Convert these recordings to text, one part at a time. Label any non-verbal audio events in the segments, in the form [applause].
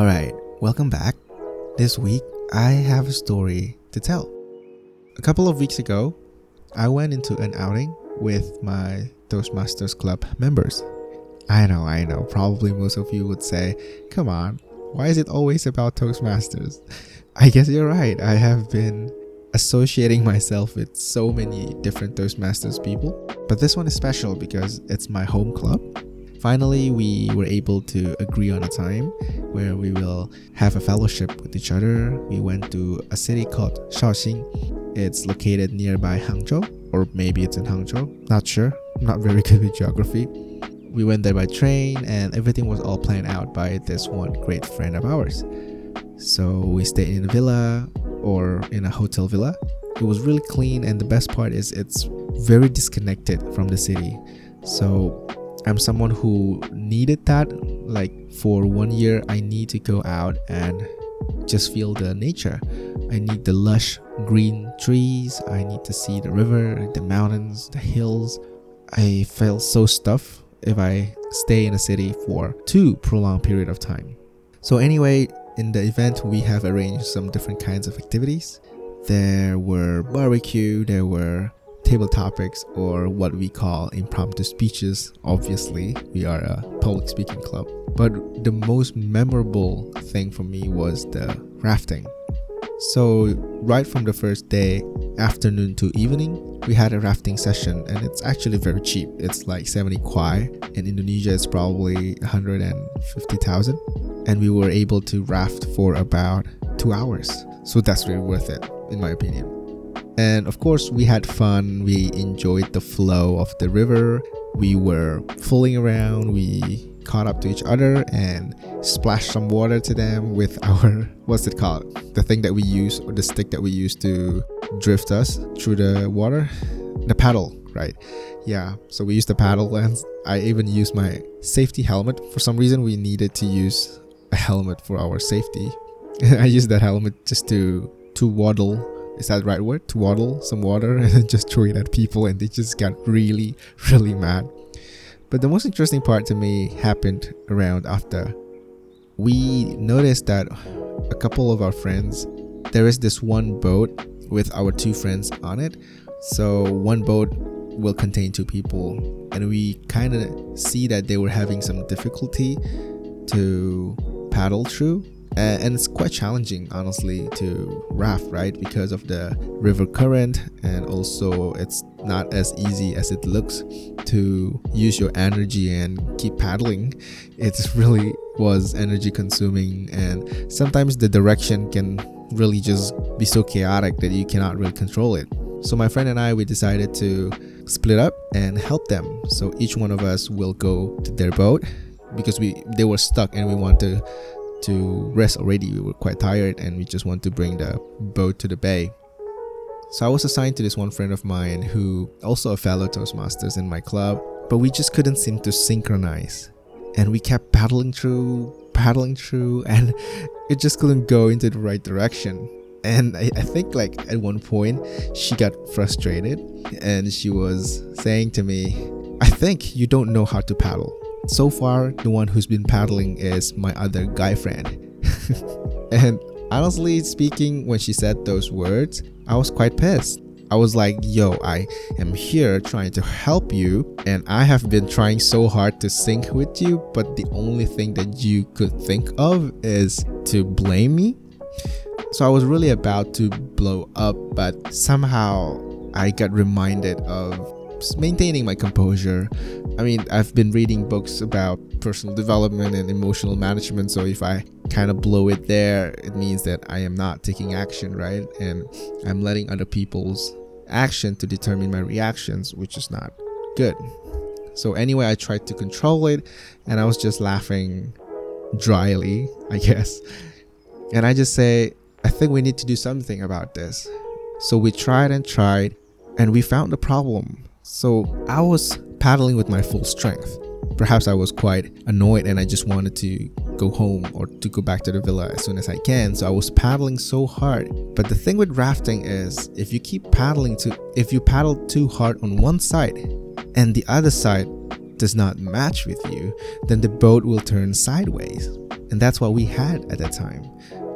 Alright, welcome back. This week, I have a story to tell. A couple of weeks ago, I went into an outing with my Toastmasters Club members. I know, I know, probably most of you would say, come on, why is it always about Toastmasters? I guess you're right, I have been associating myself with so many different Toastmasters people, but this one is special because it's my home club Finally, we were able to agree on a time where we will have a fellowship with each other. We went to a city called Shaoxing. It's located nearby Hangzhou, or maybe it's in Hangzhou. Not sure. not very [laughs] good with geography. We went there by train, and everything was all planned out by this one great friend of ours. So we stayed in a villa or in a hotel villa. It was really clean, and the best part is it's very disconnected from the city. So I'm someone who needed that. Like for one year, I need to go out and just feel the nature. I need the lush green trees. I need to see the river, the mountains, the hills. I feel so stuffed if I stay in a city for too prolonged period of time. So anyway, in the event we have arranged some different kinds of activities. There were barbecue, there were table topics or what we call impromptu speeches. Obviously, we are a public speaking club. But the most memorable thing for me was the rafting. So, right from the first day, afternoon to evening, we had a rafting session and it's actually very cheap. It's like 70 kwai. In Indonesia, it's probably 150,000. And we were able to raft for about two hours. So, that's really worth it, in my opinion. And of course, we had fun. We enjoyed the flow of the river. We were fooling around. We caught up to each other and splashed some water to them with [laughs] our what's it called? The thing that we use or the stick that we use to drift us through the water. The paddle, right? Yeah. So we used the paddle and I even used my safety helmet. For some reason we needed to use a helmet for our safety. [laughs] I used that helmet just to to waddle is that the right word? To waddle some water [laughs] and just throw it at people, and they just got really, [laughs] really mad. But the most interesting part to me happened around after. We noticed that a couple of our friends, there is this one boat with our two friends on it. So one boat will contain two people, and we kind of see that they were having some difficulty to paddle through Uh, and it's quite challenging honestly to raft right? Because of the river current and also it's not as easy as it looks to use your energy and keep paddling. It [laughs] really was energy consuming and sometimes the direction can really just be so chaotic that you cannot really control it. So my friend and i we decided to split up and help them. So each one of us will go to their boat because we they were stuck and we want to to rest already. We were quite tired and we just want to bring the boat to the bay. So I was assigned to this one friend of mine who also a fellow Toastmasters in my club, but we just couldn't seem to synchronize. And we kept paddling through, paddling through, [laughs] and it just couldn't go into the right direction. And I, I think like at one point she got frustrated and she was saying to me, I think you don't know how to paddle. So far, the one who's been paddling is my other guy friend. [laughs] and honestly speaking, when she said those words, I was quite pissed. I was like, yo, I am here trying to help you, and I have been trying so hard to sync with you, but the only thing that you could think of is to blame me. So I was really about to blow up, but somehow I got reminded of maintaining my composure. I mean, I've been reading books about personal development and emotional management, so if I kind of blow it there, it means that I am not taking action, right? And I'm letting other people's action to determine my reactions, which is not good. So anyway, I tried to control it and I was just laughing dryly, I guess. And I just say, I think we need to do something about this. So we tried and tried and we found the problem. So I was paddling with my full strength. Perhaps I was quite annoyed and I just wanted to go home or to go back to the villa as soon as I can. So I was paddling so hard. But the thing with rafting is if you keep paddling to if you paddle too hard on one side and the other side does not match with you, then the boat will turn sideways. And that's what we had at that time.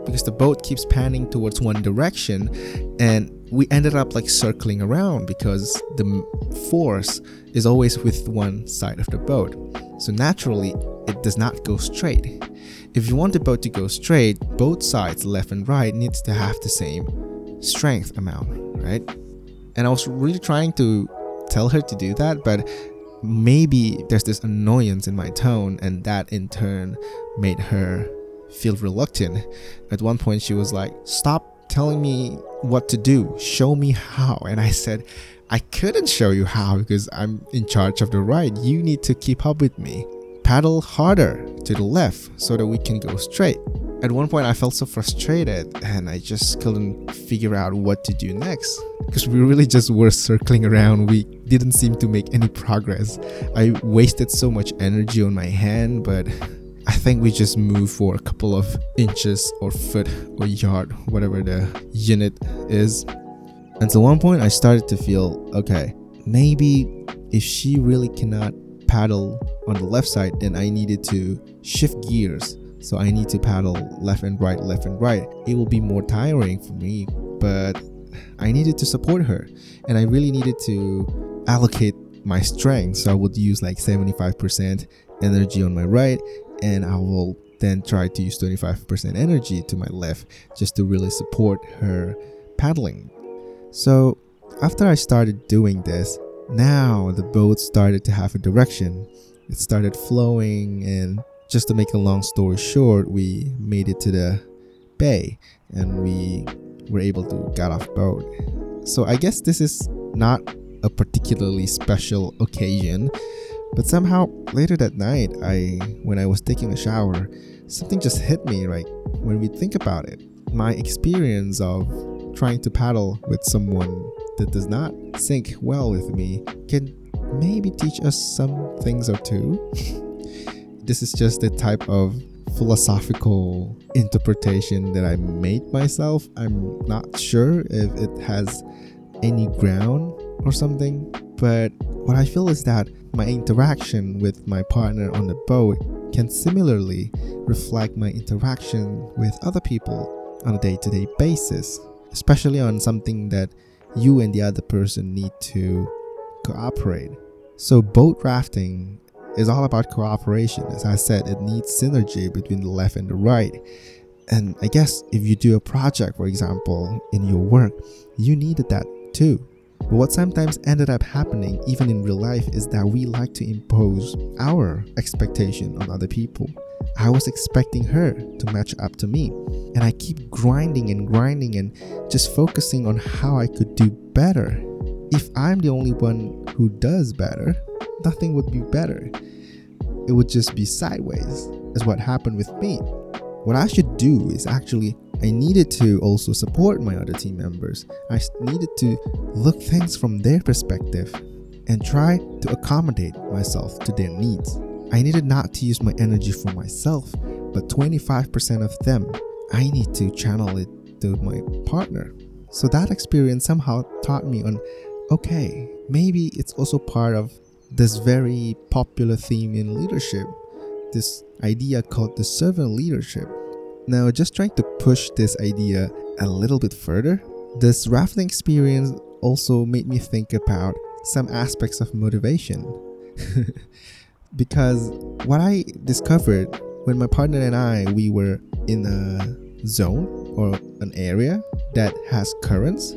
Because the boat keeps panning towards one direction and we ended up like circling around because the force is always with one side of the boat. So naturally, it does not go straight. If you want the boat to go straight, both sides, left and right, needs to have the same strength amount, right? And I was really trying to tell her to do that, but maybe there's this annoyance in my tone, and that in turn made her feel reluctant. At one point, she was like, Stop telling me what to do, show me how. And I said, I couldn't show you how because I'm in charge of the ride. You need to keep up with me. Paddle harder to the left so that we can go straight. At one point, I felt so frustrated and I just couldn't figure out what to do next because we really just were circling around. We didn't seem to make any progress. I wasted so much energy on my hand, but I think we just moved for a couple of inches or foot or yard, whatever the unit is. And so, one point, I started to feel okay, maybe if she really cannot paddle on the left side, then I needed to shift gears so I need to paddle left and right, left and right. It will be more tiring for me, but I needed to support her and I really needed to allocate my strength. So I would use like 75% energy on my right and I will then try to use 25% energy to my left just to really support her paddling. So after I started doing this, now the boat started to have a direction. It started flowing and just to make a long story short, we made it to the bay and we were able to get off boat. So I guess this is not a particularly special occasion, but somehow later that night, I when I was taking a shower, something just hit me right when we think about it. My experience of trying to paddle with someone that does not sync well with me can maybe teach us some things or two. [laughs] this is just the type of philosophical interpretation that I made myself. I'm not sure if it has any ground or something, but what I feel is that my interaction with my partner on the boat can similarly reflect my interaction with other people on a day to day basis, especially on something that you and the other person need to cooperate. So, boat rafting is all about cooperation. As I said, it needs synergy between the left and the right. And I guess if you do a project, for example, in your work, you needed that too. But what sometimes ended up happening, even in real life, is that we like to impose our expectation on other people. I was expecting her to match up to me, and I keep grinding and grinding and just focusing on how I could do better. If I'm the only one who does better, nothing would be better. It would just be sideways, is what happened with me. What I should do is actually, I needed to also support my other team members. I needed to look things from their perspective and try to accommodate myself to their needs. I needed not to use my energy for myself, but 25% of them, I need to channel it to my partner. So that experience somehow taught me on okay, maybe it's also part of this very popular theme in leadership, this idea called the servant leadership. Now, just trying to push this idea a little bit further, this rafting experience also made me think about some aspects of motivation. [laughs] because what I discovered when my partner and I we were in a zone or an area that has currents,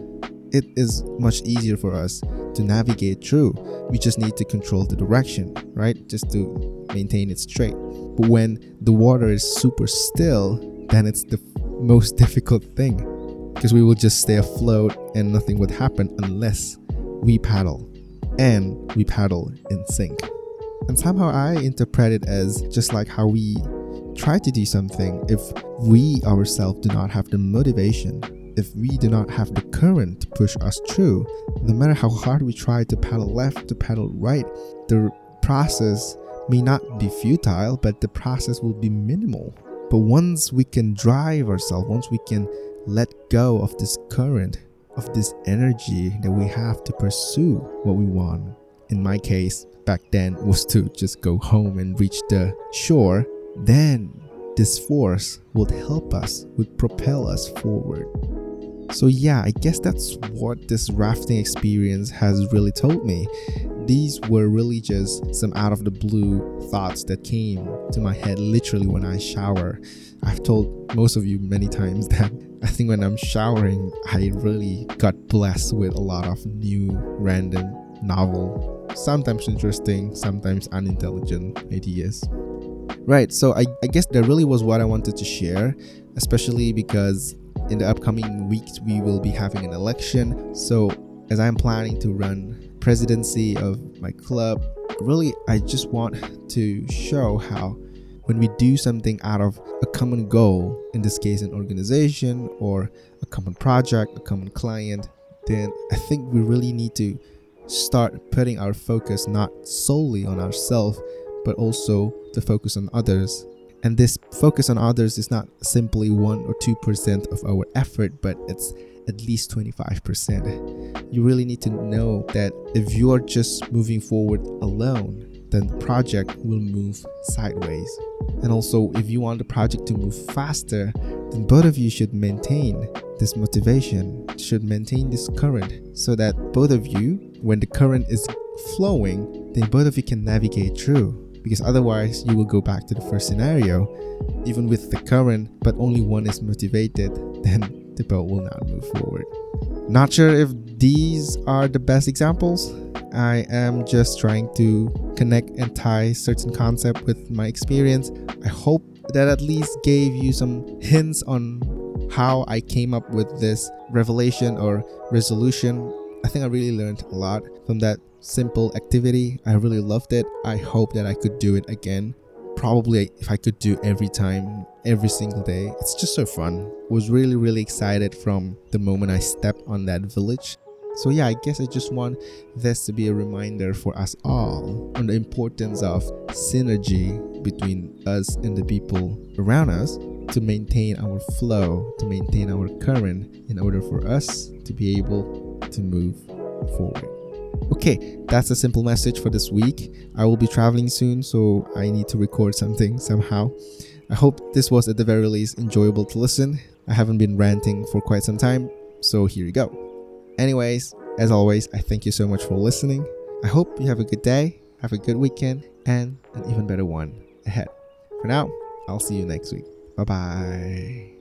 it is much easier for us to navigate through. We just need to control the direction, right? Just to maintain it straight. But when the water is super still, then it's the most difficult thing because we will just stay afloat and nothing would happen unless we paddle and we paddle in sync. And somehow I interpret it as just like how we try to do something if we ourselves do not have the motivation if we do not have the current to push us through, no matter how hard we try to paddle left to paddle right, the process may not be futile, but the process will be minimal. But once we can drive ourselves, once we can let go of this current, of this energy that we have to pursue what we want, in my case, back then was to just go home and reach the shore, then this force would help us, would propel us forward. So, yeah, I guess that's what this rafting experience has really told me. These were really just some out of the blue thoughts that came to my head literally when I shower. I've told most of you many times [laughs] that I think when I'm showering, I really got blessed with a lot of new, random, novel, sometimes interesting, sometimes unintelligent ideas. Right, so I, I guess that really was what I wanted to share, especially because in the upcoming weeks we will be having an election. So, as I'm planning to run presidency of my club, really I just want to show how when we do something out of a common goal, in this case, an organization or a common project, a common client, then I think we really need to start putting our focus not solely on ourselves, but also to focus on others. And this focus on others is not simply 1 or 2% of our effort, but it's at least 25%. You really need to know that if you are just moving forward alone, then the project will move sideways. And also, if you want the project to move faster, then both of you should maintain this motivation, should maintain this current, so that both of you, when the current is flowing, then both of you can navigate through. Because otherwise, you will go back to the first scenario. Even with the current, but only one is motivated, [laughs] then the boat will not move forward. Not sure if these are the best examples, I am just trying to connect and tie certain concept with my experience. I hope that at least gave you some hints on how I came up with this revelation or resolution. I think I really learned a lot from that simple activity. I really loved it. I hope that I could do it again. Probably if I could do every time, every single day. It's just so fun. Was really really excited from the moment I stepped on that village so, yeah, I guess I just want this to be a reminder for us all on the importance of synergy between us and the people around us to maintain our flow, to maintain our current, in order for us to be able to move forward. Okay, that's a simple message for this week. I will be traveling soon, so I need to record something somehow. I hope this was at the very least enjoyable to listen. I haven't been ranting for quite some time, so here you go. Anyways, as always, I thank you so much for listening. I hope you have a good day, have a good weekend, and an even better one ahead. For now, I'll see you next week. Bye bye.